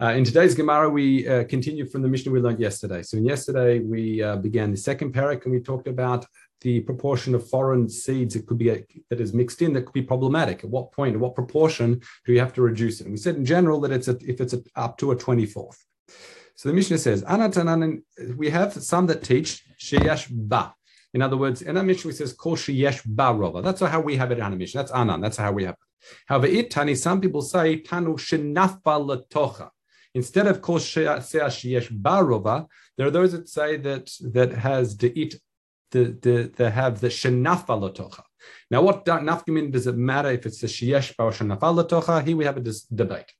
Uh, in today's Gemara, we uh, continue from the Mishnah we learned yesterday. So, in yesterday, we uh, began the second parak and we talked about the proportion of foreign seeds that could be that is mixed in that could be problematic. At what point, at what proportion do you have to reduce it? And we said in general that it's a, if it's a, up to a 24th. So the Mishnah says, we have some that teach Sheyash Ba. In other words, in our Mishnah, it says, Kol Sheyesh Ba Rova. That's how we have it in our Mishnah. That's Anan. That's how we have it. However, it Tani, some people say, Tanu Shenafa Latocha. Instead of Kol Sheyesh Ba Rova, there are those that say that that has the it the, the, the have the shenafa latocha. Now, what nafkamin does it matter if it's the sheyesh ba or shenafa latocha? Here we have a debate.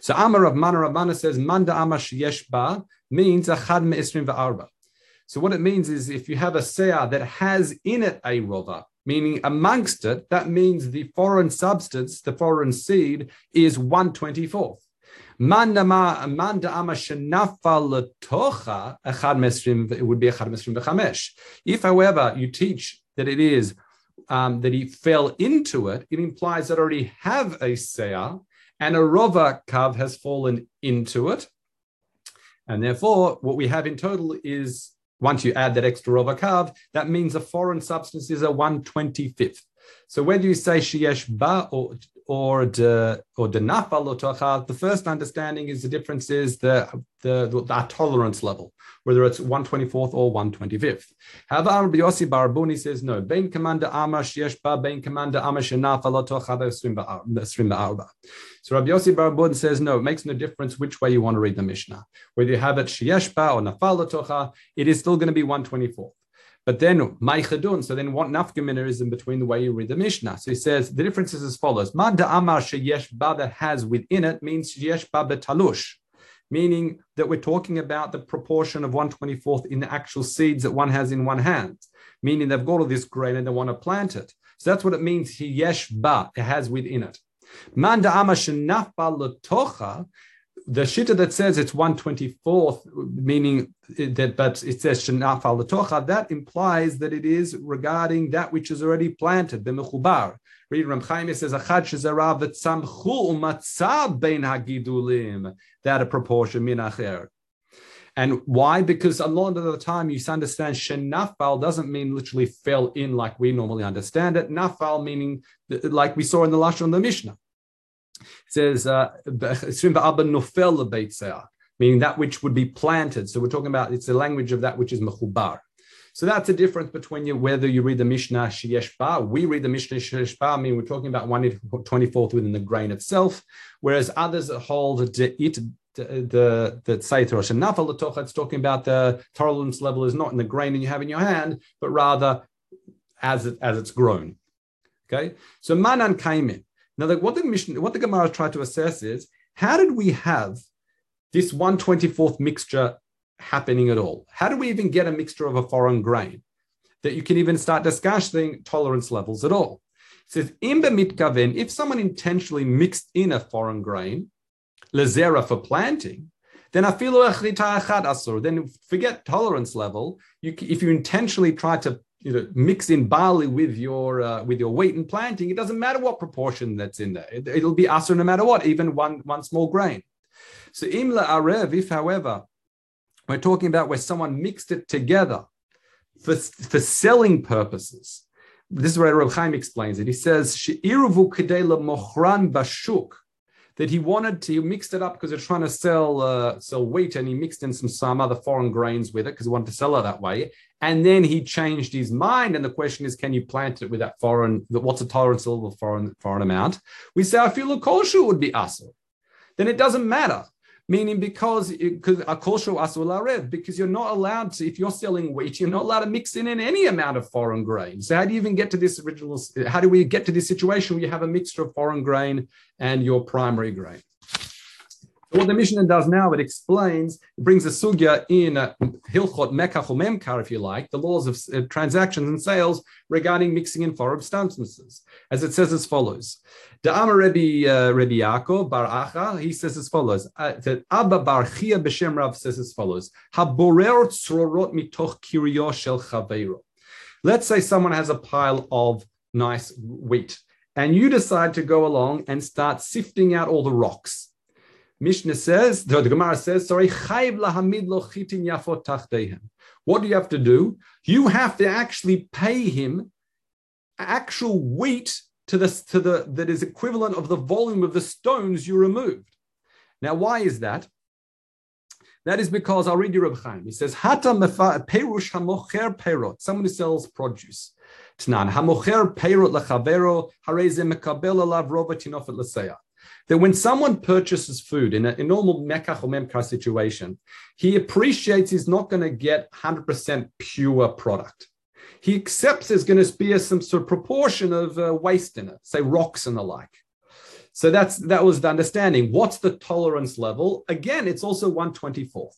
So Amar of Mana Rabbana says manda amar sheyesh ba means achad me'isrim va'arba. So what it means is if you have a seah that has in it a rova, meaning amongst it, that means the foreign substance, the foreign seed, is 124th. It would be. If, however, you teach that it is um, that he fell into it, it implies that already have a seah and a rova kav has fallen into it. And therefore, what we have in total is once you add that extra rova kav, that means the foreign substance is a 125th. So whether you say sheyesh ba or or the or the nafa the first understanding is the difference is the the, the, the tolerance level, whether it's 124th or 125th. However, Rabbi Yossi Barbuni says no. Bein commander amash yesh ba bein commander amash nafa So Rabbi Yossi Barbun says no. It makes no difference which way you want to read the Mishnah, whether you have it sheyesh or nafal it is still going to be 124th. But then Maichadun, so then what nafkamina is in between the way you read the Mishnah? So he says the difference is as follows: Manda Amar sheyesh ba that has within it means sheyesh ba betalush, meaning that we're talking about the proportion of 124th in the actual seeds that one has in one hand, meaning they've got all this grain and they want to plant it. So that's what it means. Yesh ba it has within it. Manda Amar shenaf ba the shita that says it's 124th, meaning that, but it says shenaf al that implies that it is regarding that which is already planted, the mechubar. Read Reb Chaim it says achad shezarav that samchu matzah bein hagidulim that a proportion min acher. And why? Because a lot of the time you understand shenafal doesn't mean literally fell in like we normally understand it. Nafal meaning like we saw in the Lashon the Mishnah says, uh, meaning that which would be planted. So we're talking about, it's the language of that which is mechubar. So that's the difference between you, whether you read the Mishnah Sheyesh Ba, we read the Mishnah Sheyesh Ba, I mean, we're talking about 124th within the grain itself, whereas others hold it, the, the Saiter Rosh Nafal it's talking about the tolerance level is not in the grain you have in your hand, but rather as, it, as it's grown. Okay, so Manan came in. Now, the, what the mission, what the Gemara tried to assess is how did we have this 124th mixture happening at all? How do we even get a mixture of a foreign grain that you can even start discussing tolerance levels at all? It says, mitkaven, if someone intentionally mixed in a foreign grain, lezera for planting, then afilu achad asur. Then forget tolerance level. You, if you intentionally try to you know mix in barley with your uh, with your wheat and planting it doesn't matter what proportion that's in there. It, will be usher no matter what even one one small grain. So imla arev if however we're talking about where someone mixed it together for, for selling purposes this is where Reb Chaim explains it. He says mochran bashuk that he wanted to he mixed it up because they're trying to sell uh, sell wheat and he mixed in some some other foreign grains with it because he wanted to sell it that way. And then he changed his mind and the question is can you plant it with that foreign what's the tolerance level of foreign foreign amount? We say I feel a kosher would be asr then it doesn't matter meaning because because because you're not allowed to if you're selling wheat you're not allowed to mix in, in any amount of foreign grain. So how do you even get to this original how do we get to this situation where you have a mixture of foreign grain and your primary grain what the Mishnah does now, it explains, it brings a sugya in uh, Hilchot Mekach if you like, the laws of uh, transactions and sales regarding mixing in foreign substances, as it says as follows. The Amar Rebbe, uh, Rebbe Yaakov Bar Acha, he says as follows. Uh, that Abba Bar Chia B'Shem Rav says as follows. Mitoch shel. Let's say someone has a pile of nice wheat, and you decide to go along and start sifting out all the rocks Mishnah says, the, Gemara says, sorry, chayv lo chitin yafot. What do you have to do? You have to actually pay him actual wheat to the, to the that is equivalent of the volume of the stones you removed. Now, why is that? That is because I'll read you Reb Chaim. He says, Hata perush hamocher perot, someone who sells produce. Tnan, hamocher perot lechavero, hareze mekabel alav rova tinofet. That when someone purchases food in a, in normal mekach or memkar situation, he appreciates he's not going to get 100% pure product. He accepts there's going to be a, some sort of proportion of uh, waste in it, say rocks and the like. So that's that was the understanding. What's the tolerance level? Again, it's also 124th.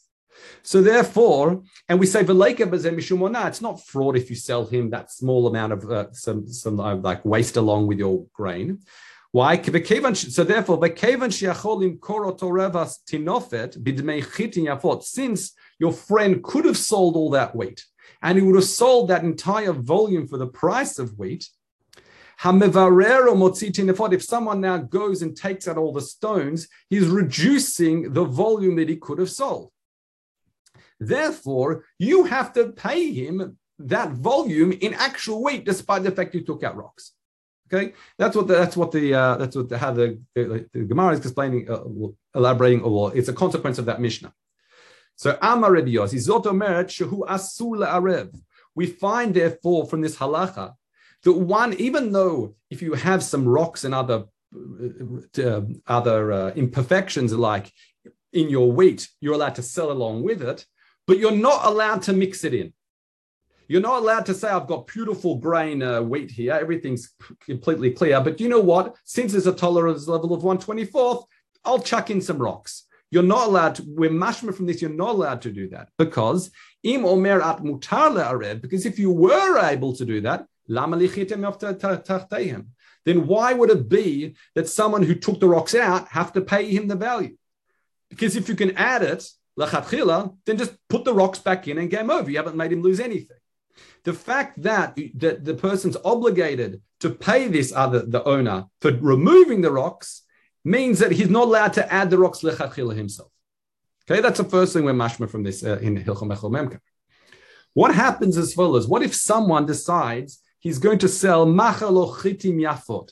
So therefore, and we say it's not fraud if you sell him that small amount of uh, some some uh, like waste along with your grain. Why? So therefore, since your friend could have sold all that wheat, and he would have sold that entire volume for the price of wheat, if someone now goes and takes out all the stones, he's reducing the volume that he could have sold. Therefore, you have to pay him that volume in actual weight, despite the fact you took out rocks. Okay, that's what the, that's what the uh, that's what the, how the, the, the Gemara is explaining, uh, elaborating. Or it's a consequence of that Mishnah. So Amar Rebbe Yossi Zot Omeret Shehu Asul Arev. We find therefore from this halacha that one, even though if you have some rocks and other uh, other uh, imperfections like in your wheat, you're allowed to sell along with it, but you're not allowed to mix it in. You're not allowed to say, I've got beautiful grain uh, wheat here, everything's completely clear. But you know what? Since there's a tolerance level of 124th, I'll chuck in some rocks. You're not allowed to, we're mashma from this, you're not allowed to do that because im omer at mutar because if you were able to do that, then why would it be that someone who took the rocks out have to pay him the value? Because if you can add it, then just put the rocks back in and game over. You haven't made him lose anything. The fact that, that the person's obligated to pay this other the owner for removing the rocks means that he's not allowed to add the rocks lechatchila himself. Okay, that's the first thing we're mashma from this uh, in Hilchom Memka. What happens as follows? What if someone decides he's going to sell machalo chitim yafot,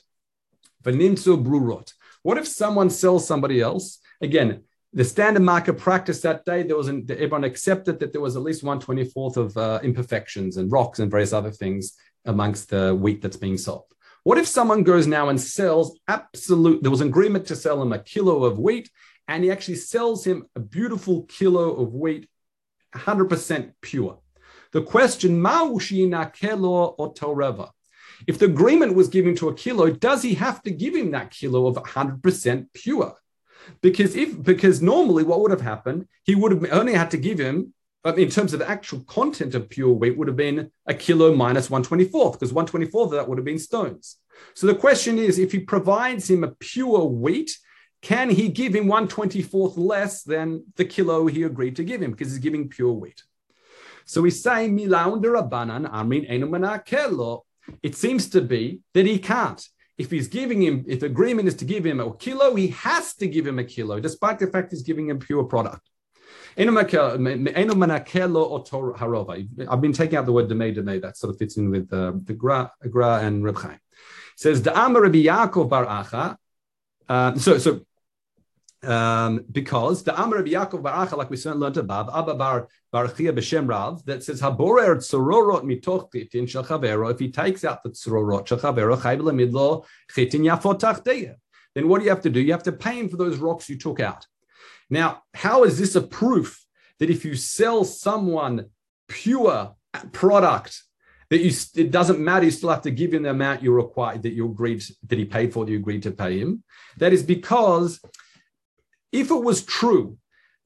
brurot. What if someone sells somebody else? Again, the standard market practice that day, there was an, everyone accepted that there was at least one twenty fourth of uh, imperfections and rocks and various other things amongst the wheat that's being sold. What if someone goes now and sells absolute? There was an agreement to sell him a kilo of wheat, and he actually sells him a beautiful kilo of wheat, 100% pure. The question, kelo or toreva? If the agreement was given to a kilo, does he have to give him that kilo of 100% pure? Because if because normally what would have happened, he would have only had to give him in terms of actual content of pure wheat would have been a kilo minus 124th, because 124th of that would have been stones. So the question is if he provides him a pure wheat, can he give him 124th less than the kilo he agreed to give him because he's giving pure wheat? So we say Rabbanan Amrin It seems to be that he can't. If he's giving him, if agreement is to give him a kilo, he has to give him a kilo, despite the fact he's giving him pure product. I've been taking out the word demei demei. That sort of fits in with uh, the Gra, Gra and Reb Chaim. Says the Amar Rabbi Yaakov Bar Acha. Uh, so so um, because the Amar of Yaakov Baracha, like we learned above, Abba Bar Barachia B'Shem Rav, that says Haborer Tzororot Mitoch Chitin Shel Chavero. If he takes out the Tzororot Shel Chavero, Chayv Lemidlo Chitin Yafot Tachteya. Then what do you have to do? You have to pay him for those rocks you took out. Now, how is this a proof that if you sell someone pure product, that you it doesn't matter, you still have to give him the amount you required that you agreed that he paid for, that you agreed to pay him? That is because if it was true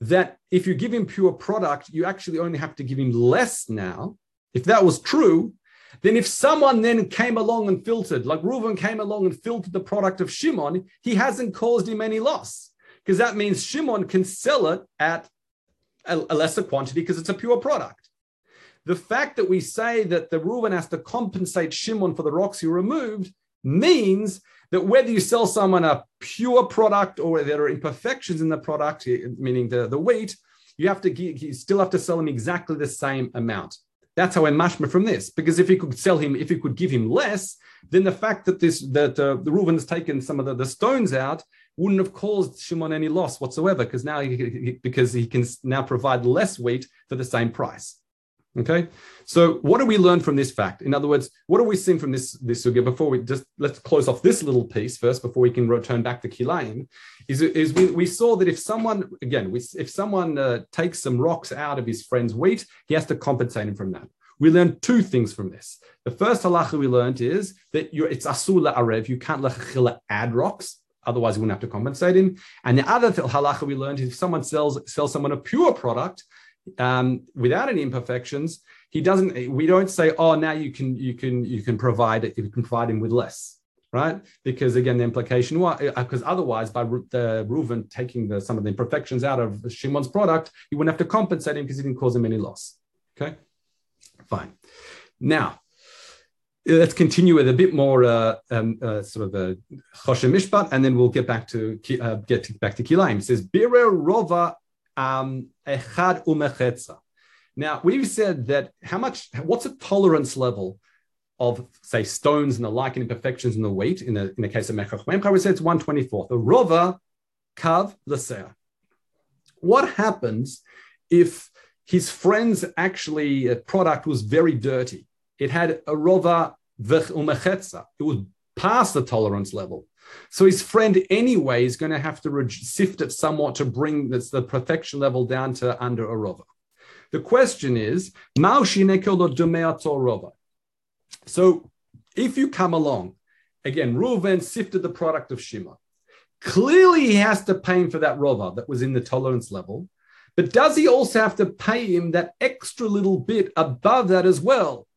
that if you give him pure product, you actually only have to give him less now, if that was true, then if someone then came along and filtered, like Reuven came along and filtered the product of Shimon, he hasn't caused him any loss because that means Shimon can sell it at a, a lesser quantity because it's a pure product. The fact that we say that the Reuven has to compensate Shimon for the rocks he removed means that whether you sell someone a pure product or there are imperfections in the product, meaning the, the wheat, you have to you still have to sell him exactly the same amount. That's how I mashma from this. Because if you could sell him, if you could give him less, then the fact that this that uh, the Reuven has taken some of the, the stones out wouldn't have caused Shimon any loss whatsoever, because now he, because he can now provide less wheat for the same price. Okay, so what do we learn from this fact? In other words, what do we see from this this sugya? Before we just let's close off this little piece first, before we can return back to kilayim, is, is we, we saw that if someone again, we, if someone uh, takes some rocks out of his friend's wheat, he has to compensate him from that. We learned two things from this. The first halacha we learned is that you're, it's asul arev, you can't lechachila add rocks. Otherwise, you wouldn't have to compensate him. And the other halacha we learned is if someone sells sells someone a pure product, um, without any imperfections, he doesn't. We don't say, "Oh, now you can you can you can provide it. You can provide him with less." Right? Because again, the implication was because uh, otherwise, by the Reuven taking the, some of the imperfections out of Shimon's product, he wouldn't have to compensate him because he didn't cause him any loss. Okay, fine. Now, let's continue with a bit more uh, um, uh, sort of a choshen mishpat, and then we'll get back to uh, get back to kilaim. It says birer rova echad umechetza. Now we've said that how much, what's a tolerance level of say stones and the like and imperfections in the wheat in the in the case of mechach we said it's one twenty fourth. The rova kav leser. What happens if his friend's actually uh, product was very dirty? It had a rova umechetza. It was past the tolerance level. So his friend anyway is going to have to re- sift it somewhat to bring this, the perfection level down to under a rova. The question is, so if you come along, again, Reuven sifted the product of Shima. Clearly, he has to pay him for that rova that was in the tolerance level. But does he also have to pay him that extra little bit above that as well?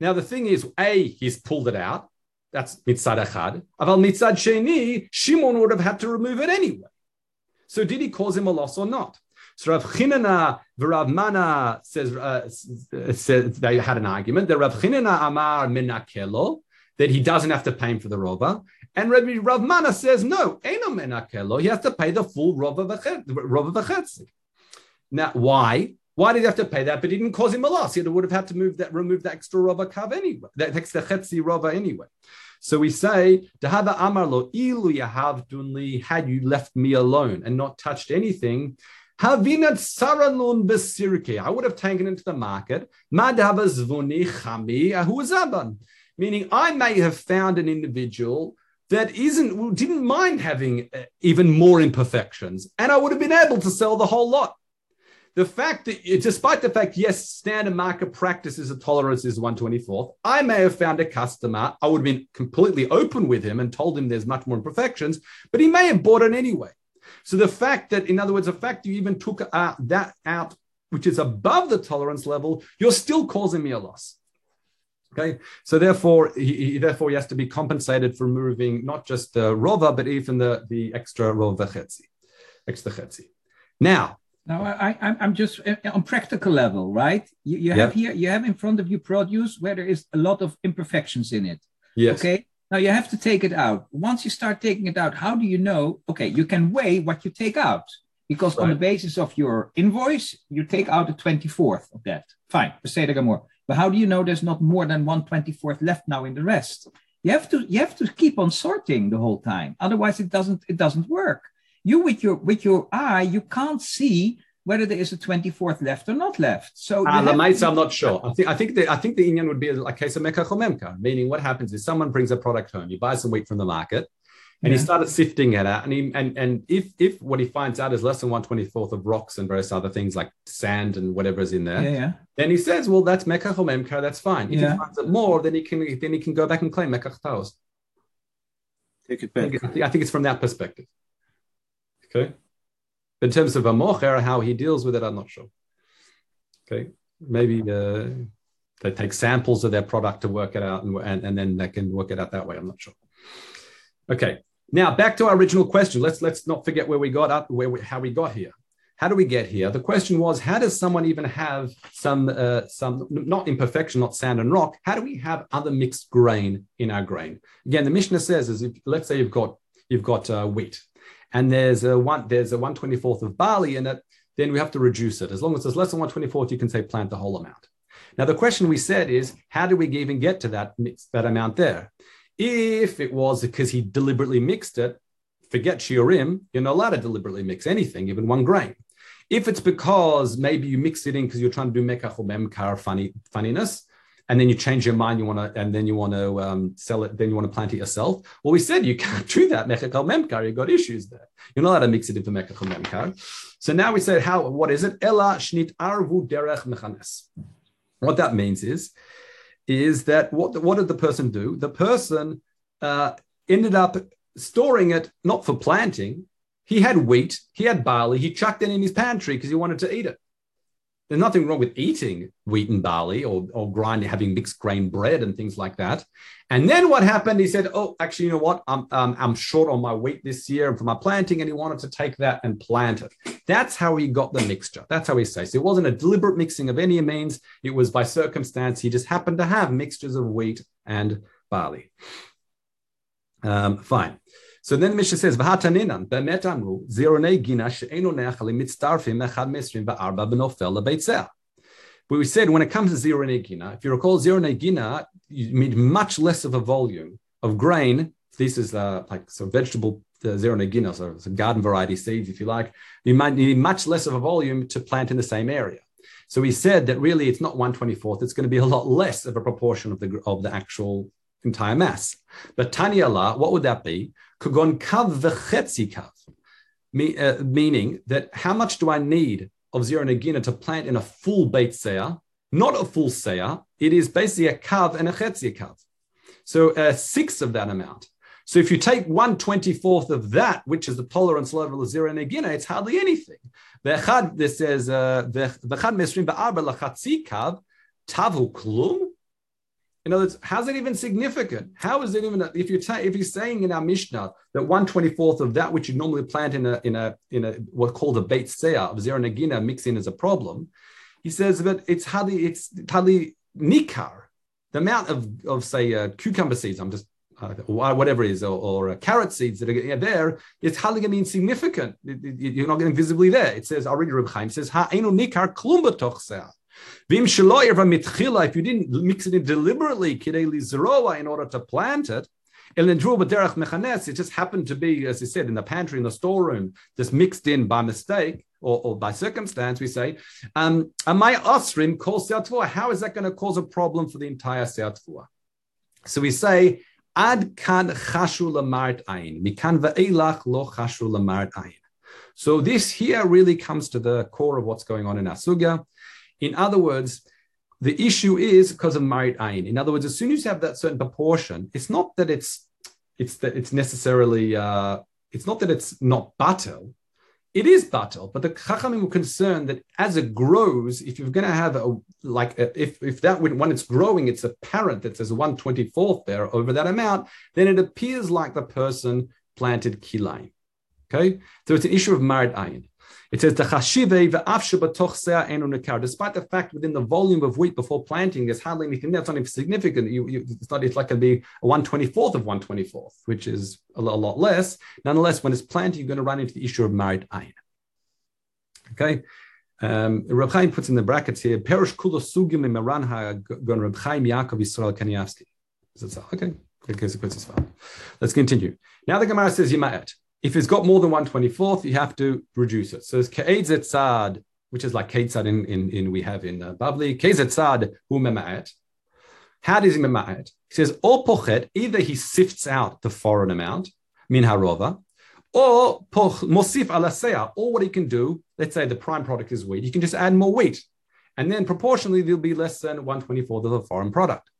Now, the thing is, A, he's pulled it out. That's mitzad echad. Aval mitzad sheni, Shimon would have had to remove it anyway. So did he cause him a loss or not? So Rav Chinana, Rav Mana says, uh, says they had an argument. that Rav Chinana Amar menakelo, that he doesn't have to pay him for the rova. And Rabbi Rav Mana says, no, eno menakelo, he has to pay the full rova v'chetzi. Now, why? Why did he have to pay that? But it didn't cause him a loss. He would have had to move that, remove the extra rova kav anyway, that extra chetzi rova anyway. So we say, Dahava amarlo ilu yahavdunli, had you left me alone and not touched anything, Havinat saranun besirke. I would have taken into the market. Madhava zvuni chami ahuzaban. Meaning, I may have found an individual that isn't didn't mind having uh, even more imperfections, and I would have been able to sell the whole lot the fact that, despite the fact, yes, standard market practice is a tolerance is 124th, I may have found a customer, I would have been completely open with him and told him there's much more imperfections, but he may have bought it anyway. So the fact that, in other words, the fact you even took uh, that out, which is above the tolerance level, you're still causing me a loss. Okay, so therefore, he, he, therefore he has to be compensated for moving not just the rova, but even the, the extra rova chetzi, extra chetzi. Now, now, I, I'm just uh, on practical level, right? You, you have here, you have in front of you produce where there is a lot of imperfections in it. Yes. Okay. Now you have to take it out. Once you start taking it out, how do you know? Okay, you can weigh what you take out because right. on the basis of your invoice, you take out a 24th of that. Fine, more. But how do you know there's not more than one 24th left now in the rest? You have to you have to keep on sorting the whole time. Otherwise, it doesn't it doesn't work you with your with your eye you can't see whether there is a 24th left or not left. So uh, the mites, I'm not sure. I think I think the I think the Indian would be a case of mekach memka, meaning what happens is someone brings a product home, he buys some wheat from the market, and yeah. he started sifting it out. And he and and if if what he finds out is less than one twenty fourth of rocks and various other things like sand and whatever is in there, yeah, yeah. then he says, well, that's mekach memka, that's fine. If he finds it more, then he can then he can go back and claim mekach taos. Take it back. I think, I think it's from that perspective. Okay. In terms of a mocher, how he deals with it, I'm not sure. Okay. Maybe uh, they take samples of their product to work it out and, and, and then they can work it out that way. I'm not sure. Okay. Now back to our original question. Let's let's not forget where we got up, where we, how we got here. How do we get here? The question was, how does someone even have some, uh, some not imperfection, not sand and rock? How do we have other mixed grain in our grain? Again, the Mishnah says, is if let's say you've got you've got uh, wheat, and there's a one there's a one twenty fourth of barley in it, then we have to reduce it. As long as it's less than one twenty fourth, you can say plant the whole amount. Now the question we said is, how do we even get to that that amount there? If it was because he deliberately mixed it, forget shiurim, you're not allowed to deliberately mix anything, even one grain. If it's because maybe you mix it in because you're trying to do mekach or memkar funny funniness, and then you change your mind, you want to, and then you want to um, sell it, then you want to plant it yourself. Well, we said you can't do that or memkar. You've got issues there. You're not allowed to mix it into or memkar. So now we said how? What is it? Ella shnit arvu derech mechanes. What that means is, is that what what did the person do? The person uh, ended up storing it not for planting, he had wheat, he had barley, he chucked it in his pantry because he wanted to eat it. There's nothing wrong with eating wheat and barley or, or grinding, having mixed grain bread and things like that. And then what happened? He said, Oh, actually, you know what? I'm, um, I'm short on my wheat this year for my planting. And he wanted to take that and plant it. That's how he got the mixture. That's how he says. It wasn't a deliberate mixing of any means. It was by circumstance. He just happened to have mixtures of wheat and barley. Um, fine. So then the Mishnah says, "V'hataninan be'emet amru zironei gina she'enu ne'achali mitztarfim echad mesrim ba'arba b'nofel lebeitzeh." But we said when it comes to zero gina, if you recall, zero gina, you need much less of a volume of grain. This is uh, like so vegetable uh, zero gina, so, so garden variety seeds, if you like. You might need much less of a volume to plant in the same area. So we said that really it's not 124th, it's going to be a lot less of a proportion of the of the actual entire mass. But Tanya La, what would that be? Kugon kav v'chetzi kav, uh, meaning that how much do I need of zero negina to plant in a full beit seah, not a full seah. It is basically a kav and a chetzi kav. So a uh, sixth of that amount. So if you take one twenty-fourth of that, which is the tolerance level of zero negina, it's hardly anything. This says, uh, tavu klum, in other words, how's it even significant? How is it even if you're ta- if you're saying in our Mishnah that one twenty fourth of that which you normally plant in a in a in a what's called a beit seah of zera nagina mixing is a problem? He says that it's hardly it's hardly nikar, the amount of of say uh, cucumber seeds. I'm just uh, whatever it is, or, or uh, carrot seeds that are there, it's hardly going to be insignificant. You're not getting visibly there. It says, I'll Reb Chaim, it says, Ha'enu nikar klum b'toch if you didn't mix it in deliberately, in order to plant it, it just happened to be, as you said, in the pantry, in the storeroom, just mixed in by mistake or, or by circumstance, we say, um, my osrim calls How is that going to cause a problem for the entire Seatvua? So we say, Ad kan chashu lamart. Mikan ve'elach lo chashu lamart. So this here really comes to the core of what's going on in our sugya. In other words, the issue is because of marit Ain. In other words, as soon as you have that certain proportion, it's not that it's it's that it's necessarily uh, it's not that it's not batel. It is batel, but the chachamim were concerned that as it grows, if you're going to have a like a, if if that when it's growing, it's apparent that there's a one twenty fourth there over that amount, then it appears like the person planted kilaim. Okay, so it's an issue of marit ayin. It says, the chashive nikar. Despite the fact within the volume of wheat before planting, there's hardly anything there. It's not even significant. You, you, it's not. It's like to be a one twenty fourth of one twenty fourth, which is a, lot, a lot less. Nonetheless, when it's planted, you're going to run into the issue of marit ayin. Okay. Um, Reb Chaim puts in the brackets here, Perish Kulo Sugim Meran HaGon Reb Chaim Yaakov Yisrael Kanievsky. Okay, let's continue. Now the Gemara says Yima'et. If it's got more than 124th, you have to reduce it. So it's Ke'ed which is like Ketzad in, in, in we have in uh, Bavli. Ke'ed hu mema'et. How does he mema'et? He says, or pochet, either he sifts out the foreign amount, min harova, or mosif alaseya, or what he can do, let's say the prime product is wheat, you can just add more wheat. And then proportionally, there'll be less than 124th of the foreign product.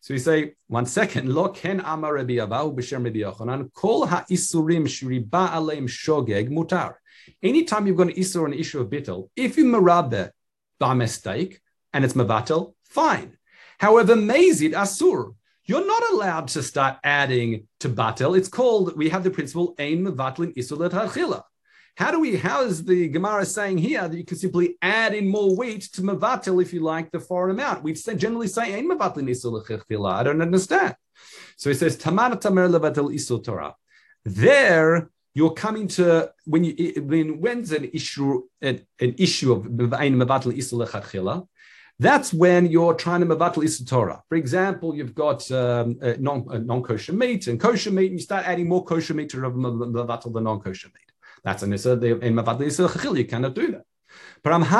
So we say, one second, lo ken amar Rabbi Abahu b'shem Rabbi Yochanan, kol ha'isurim shriba aleim shogeg mutar. Anytime you've got an isur an issue of bittel, if you merabe by mistake and it's mavatel, fine. However, mazid asur, you're not allowed to start adding to batel. It's called, we have the principle, ein mevatlin isur How do we? How is the Gemara saying here that you can simply add in more wheat to mavatil if you like the foreign amount? We generally say ein mavatil I don't understand. So he says tamar tamer levatil isul Torah. There you're coming to when you when when's an issue an, an issue of ein mavatil isul that's when you're trying to mavatal Issa Torah. For example, you've got um, non, non kosher meat and kosher meat, and you start adding more kosher meat to mavatal the non kosher meat. That's an Issa in mavatal Issa Chachil. You cannot do that. All you're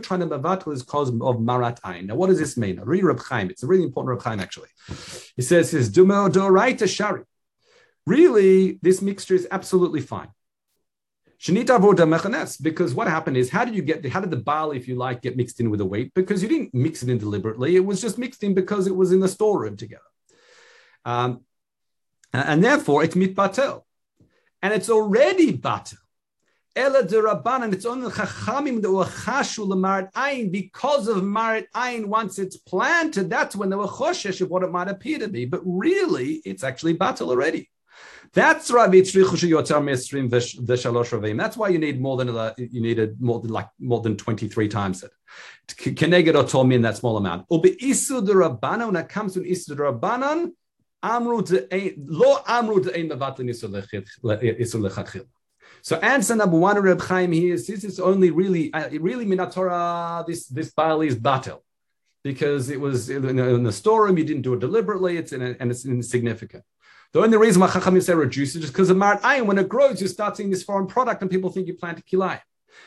trying to mavatal is cause of marat ayin. Now, what does this mean? Read Reb Chaim. It's a really important Reb Chaim, actually. He says, "His dumo doraita shari." Really, this mixture is absolutely fine. Because what happened is, how did you get, The, how did the barley, if you like, get mixed in with the wheat? Because you didn't mix it in deliberately. It was just mixed in because it was in the storeroom together. Um, and therefore, it's mitbatel. And it's already batel. Ela de Rabbanan, it's only Chachamim that were chashu lemarit ayin because of marit ayin. Once it's planted, that's when they were choshesh of what it might appear to be. But really, it's actually battle already. That's Rabbi That's why you need more than uh, a, you needed more than like more than 23 times it. Keneged or min that small amount. Ubi isu de Rabbanan, when it comes to isu de Rabbanan, amru lo amru mevatlin. So answer number one, Reb Chaim here is this is only really, uh, really minatora. This this barley is batel because it was in, in the storeroom. You didn't do it deliberately. It's in a, and it's insignificant. The only reason why Chachamim say reduce it is because of Marat Ayin. When it grows, you start seeing this foreign product and people think you planted Kilai.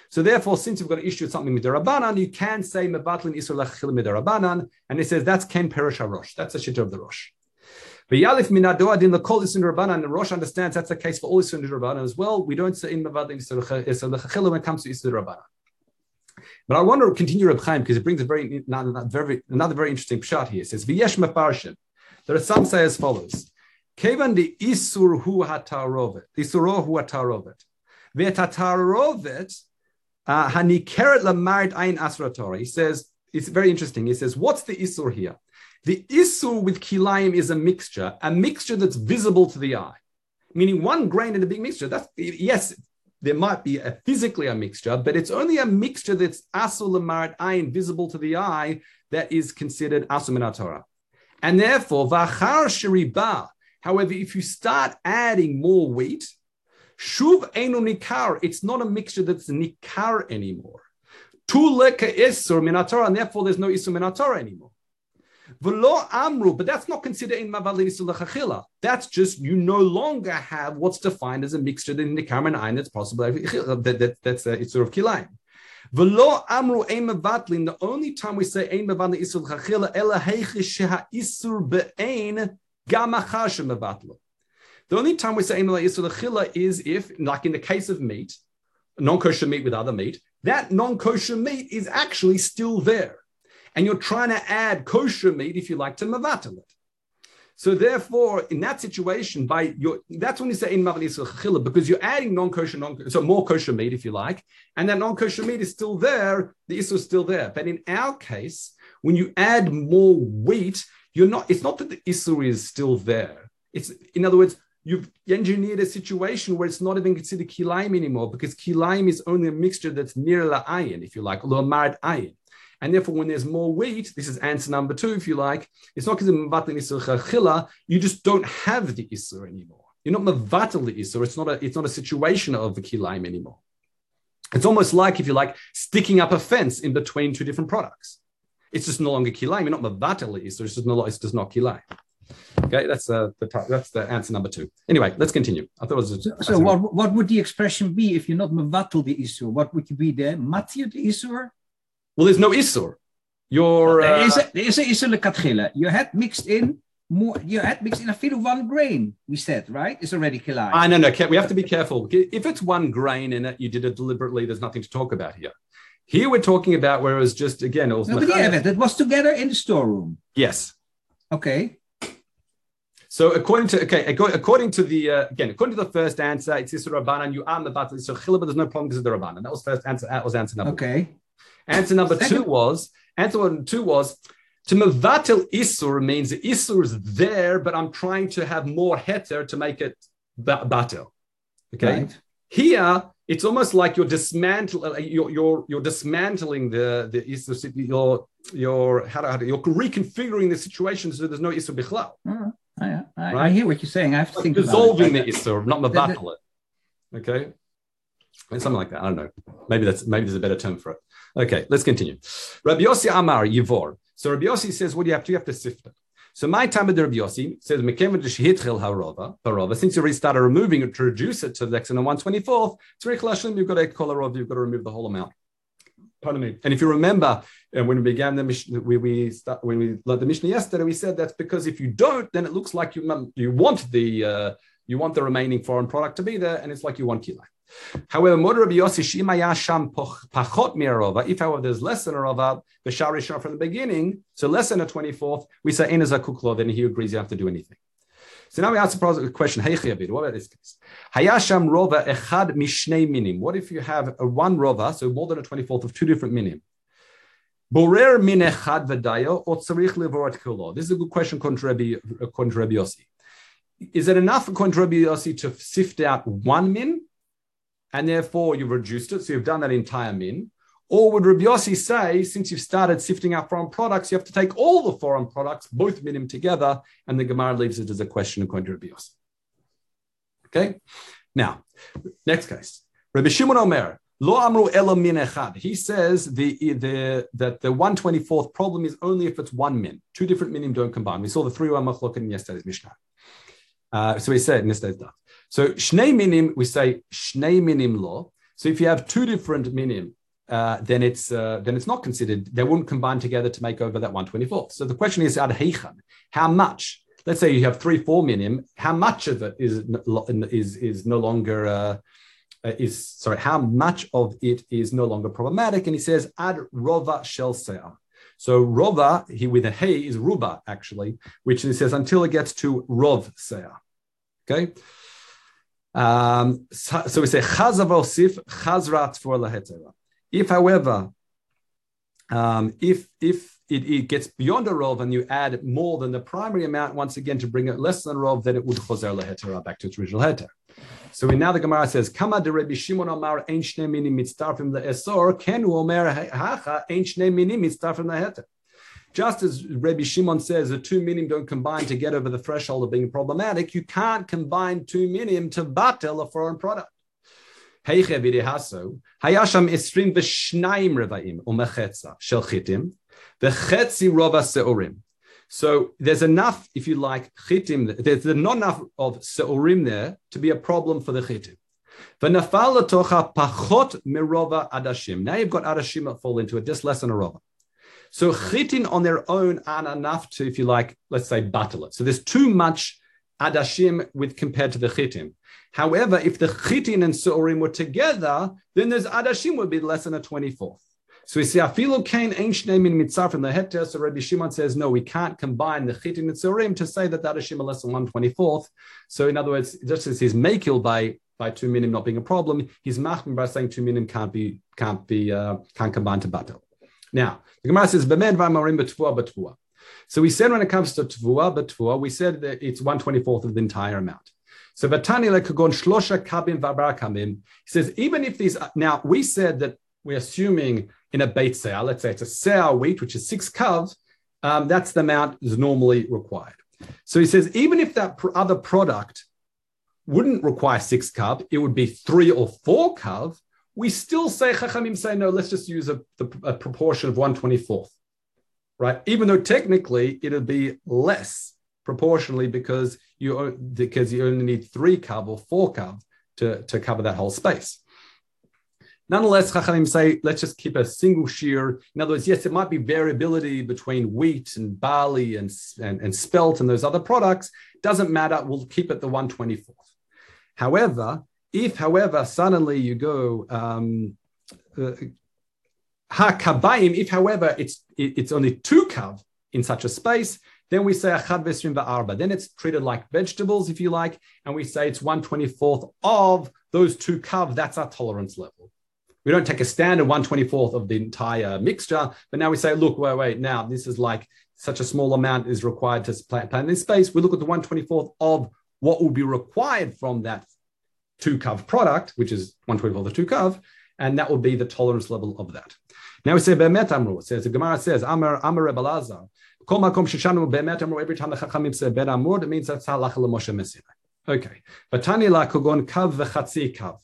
So therefore, since you've got to issue something with the Rabbanan, you can say Mebatlin Isur Lachil with the Rabbanan, and he says that's Ken Perish HaRosh. That's a shit of the Rosh. But Yalif Minadoa din the call Isur Rabbanan, The Rosh understands that's the case for all Isur Rabbanan as well. We don't say in Isur Lachil when it comes to Isur Rabbanan. But I want to continue Reb Chaim because it brings a very another very, another very interesting shot here. It says V'yesh Mefarshim. There are some say as follows. Kevan the isur hu hatarovet. Isuro hu hatarovet. V'etatarovet uh, hanikeret lamarit ein asratora. He says, it's very interesting. He says, what's the isur here? The isur with kilayim is a mixture, a mixture that's visible to the eye. Meaning one grain in a big mixture. That's yes, there might be a, physically a mixture, but it's only a mixture that's asul lamarit ein visible to the eye that is considered asul Torah. And therefore, vachar shiribah, However, if you start adding more wheat, shuv enu nikar, it's not a mixture that's nikar anymore. Tu leka isur minatora, and therefore there's no isur minatora anymore. V'lo amru, but that's not considered in mavalin isur That's just you no longer have what's defined as a mixture in nikar and ayin that's possible. That, that, that's a isur of kilayim. V'lo amru ein mevatlin. The only time we say ein mevatlin isur chachila ela sheha isur be'ein the only time we say Chila is if, like in the case of meat, non kosher meat with other meat, that non kosher meat is actually still there. And you're trying to add kosher meat, if you like, to Mavatal it. So therefore, in that situation, by your that's when you say in chila because you're adding non-kosher, non so more kosher meat, if you like, and that non-kosher meat is still there, the issue is still there. But in our case, when you add more wheat, you're not, it's not that the Isur is still there. It's, in other words, you've engineered a situation where it's not even considered kilaim anymore because kilaim is only a mixture that's near la ayin, if you like, or marad ayin. And therefore, when there's more wheat, this is answer number two, if you like, it's not because mavatl isur chachila, you just don't have the isur anymore. You're not mavatl the isur. It's not a it's not a situation of the kilaim anymore. It's almost like, if you like, sticking up a fence in between two different products. It's just no longer kilayim. You're not mavatali, so it's just no, it's just not kilayim. Okay, that's uh, the that's the answer number two. Anyway, let's continue. I thought it was. so, so what, what would the expression be if you're not mavatal the isur? What would you be there? Matir the isur? Well, there's no isur. You're uh, there is a, a isur lekatchila. You had mixed in more. You had mixed in a feel of one grain. We said right. It's already kilayim. I know, no. We have to be careful. If it's one grain in it, you did it deliberately. There's nothing to talk about here. Here we're talking about where it was just again it was no, but yeah, it was together in the storeroom. Yes. Okay. So according to okay, according to the uh, again, according to the first answer, it's Isra Rabbanan, you are the battle. So chila, but there's no problem because of the Rabbanan. That was first answer. That was answer number. Okay. One. Answer number Second. two was answer one two was To mevatel isur means the isur is there, but I'm trying to have more heter to make it batel. Okay. Right. Here, it's almost like you're dismantling uh, you're, you're, you're dismantling the the isur, you're you're how how you're reconfiguring the situation so there's no isur bichlal. Mm-hmm. I, I, right? I, hear what you're saying. I have to like think dissolving the isur, not mevatel it. Okay. Something like that. I don't know. Maybe that's maybe there's a better term for it. Okay, let's continue. Rabbi Yossi Amar Yivor. So Rabbi Yossi says, what do you have to? You have to sift it. So my time with Rabbi Yossi says, since you already started removing it to reduce it to the next and the 124th, you've got a rov, you've got to remove the whole amount. Pardon me. And if you remember, uh, when we began the Mishnah, we, we start, when we learned the Mishnah yesterday, we said that's because if you don't, then it looks like you you want the uh, you want the remaining foreign product to be there, and it's like you want kila. However, if however there's less than a Rova, the Sharishah from the beginning, so less than a 24th, we say in a Zakuklo, then he agrees you have to do anything. So now we ask the question, Hey what about this case? Hayasham Rova Echad Mishnei Minim. What if you have a one Rova, so more than a 24th of two different minim? Borer min echad v'dayo or tzarich levorat? This is a good question contra uh, Rabbi Yossi. Is it enough for Rabbi Yossi to sift out one min and therefore you've reduced it. So you've done that entire min. Or would Rabbi Yossi say, since you've started sifting out foreign products, you have to take all the foreign products, both minim together, and the Gemara leaves it as a question according to Rabbi Yossi. Okay, now, next case. Rabbi Shimon Omer, Lo amru elo min echad. He says the, the, that the 124th problem is only if it's one min. Two different minim don't combine. We saw the three one machlok in yesterday's Mishnah. Uh, so he said in yesterday's daf. So shnei minim, we say shnei minim lo. So if you have two different minim, uh, then it's uh, then it's not considered. They wouldn't combine together to make over that 124th. So the question is ad how much? Let's say you have three, four minim. How much of it is is is no longer uh, is sorry? How much of it is no longer problematic? And he says ad rova shel se'ah. So rova, he with a hey is ruba actually, which he says until it gets to rov se'ah. Okay. Um, so, so, we say chazav osif chazrat for lahetera. If, however, um, if if it, it, gets beyond a rov and you add more than the primary amount, once again to bring it less than rov, then it would chozer lahetera back to its original heter. So we, now the Gemara says, "Kama de Rabbi Shimon Amar ein shnei minim mitztarfim leesor kenu omer hacha ein shnei minim mitztarfim leheter." Just as Rabbi Shimon says, the two minim don't combine to get over the threshold of being problematic, you can't combine two minim to batel a foreign product. Hayasham esrim v'shnaim revaim umechetza shel chitim v'chetzi rova seorim. So there's enough, if you like, chitim. There's not enough of seorim there to be a problem for the chitim. V'nafal latocha pachot mirova adashim. Now you've got adashim that fall into it, just less than a rova. So chitin on their own aren't enough to, if you like, let's say, battle it. So there's too much adashim with compared to the chitin. However, if the chitin and surim were together, then there's adashim would be less than a 24th. So we see afilu kain ain't shnei in mitzar from the heter. So Rabbi Shimon says, no, we can't combine the chitin and surim to say that the adashim are less than 124th. So in other words, just as he's makil by by two minim not being a problem, he's machmir by saying two minim can't be can't be uh, can't combine to battle. Now, the Gemara says, So we said when it comes to tvua, but we said that it's 124th of the entire amount. So Vatani lekagon shlosha kabim v'abra He says, even if these, now we said that we're assuming in a bait sale, let's say it's a sale wheat, which is six covs, um, that's the amount is normally required. So he says, even if that other product wouldn't require six cov, it would be three or four cov, we still say Chachamim say no. Let's just use a, a proportion of one twenty fourth, right? Even though technically it'll be less proportionally because you because you only need three cub or four cub to, to cover that whole space. Nonetheless, Chachamim say, let's just keep a single shear. In other words, yes, it might be variability between wheat and barley and, and, and spelt and those other products. Doesn't matter. We'll keep it the 124th. However, if, however, suddenly you go um, uh, if, however, it's it's only two kav in such a space, then we say achad vesrim va'arba. Then it's treated like vegetables, if you like, and we say it's one twenty fourth of those two kav. That's our tolerance level. We don't take a standard one twenty fourth of the entire mixture, but now we say, look, wait, wait, now this is like such a small amount is required to plant, plant in space. We look at the 124th of what will be required from that two kav product, which is 124th of two kav, and that will be the tolerance level of that. Now we say Be'emet Amru. Says the Gemara says Amar Amar. Kol makom sheshanu Be'emet. Every time the Chachamim say Ben Amur, that means that's halacha Moshe MiSinai. Okay. But Tani la kogon kav v'chatzi kav.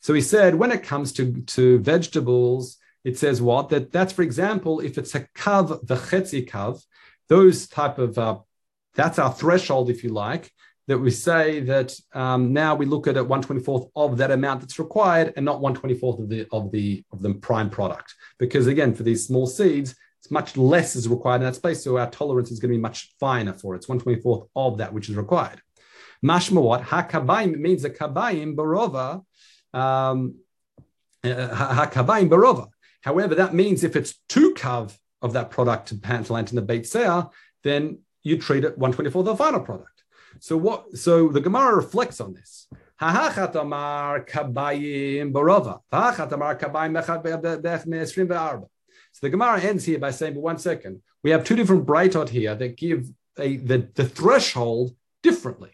So he said when it comes to to vegetables, it says what that that's for example if it's a kav v'chetzi kav, those type of uh, that's our threshold if you like that we say that um, now we look at it 124th of that amount that's required and not 124th of the of the of the prime product because again for these small seeds much less is required in that space so our tolerance is going to be much finer for it. it's 124th of that which is required mashma what hakabayim means a kabayim barova um, uh, hakabayim barova however that means if it's two kav of that product to plant in the beit Seah, then you treat it 124th of the final product so what? So the Gemara reflects on this. So the Gemara ends here by saying, but one second, we have two different brightot here that give a, the, the threshold differently.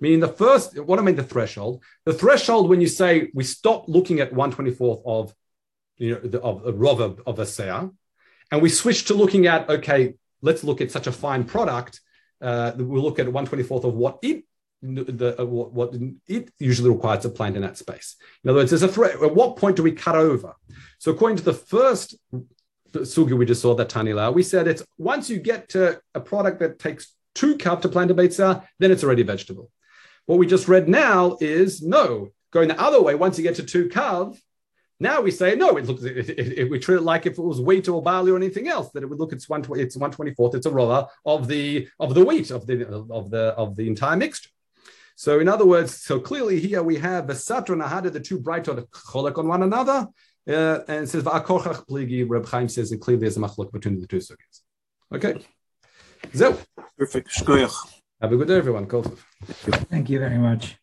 Meaning the first, what I mean the threshold, the threshold when you say we stop looking at 124th of you know the, of a rov of, of a seah, and we switch to looking at okay, let's look at such a fine product uh, we'll look at 124th of what it the, uh, what, what, it usually requires a plant in that space. In other words, there's a threat. At what point do we cut over? So according to the first sugya we just saw that Tanila, we said it's once you get to a product that takes two kav to plant a beitza, then it's already vegetable. What we just read now is no, going the other way. Once you get to two kav, now we say no. It looks it, it, it, we treat it like if it was wheat or barley or anything else. That it would look it's one it's one twenty fourth. It's a roller of the of the wheat of the of the of the entire mixture. So in other words, so clearly here we have the satra nahada, the two bright the cholek on one another, uh, and it says Va'akochach pligi. Reb Chaim says it clearly there's a machlok between the two sugyas. Okay. So perfect. Shkoyach. Have a good day, everyone. Thank you very much.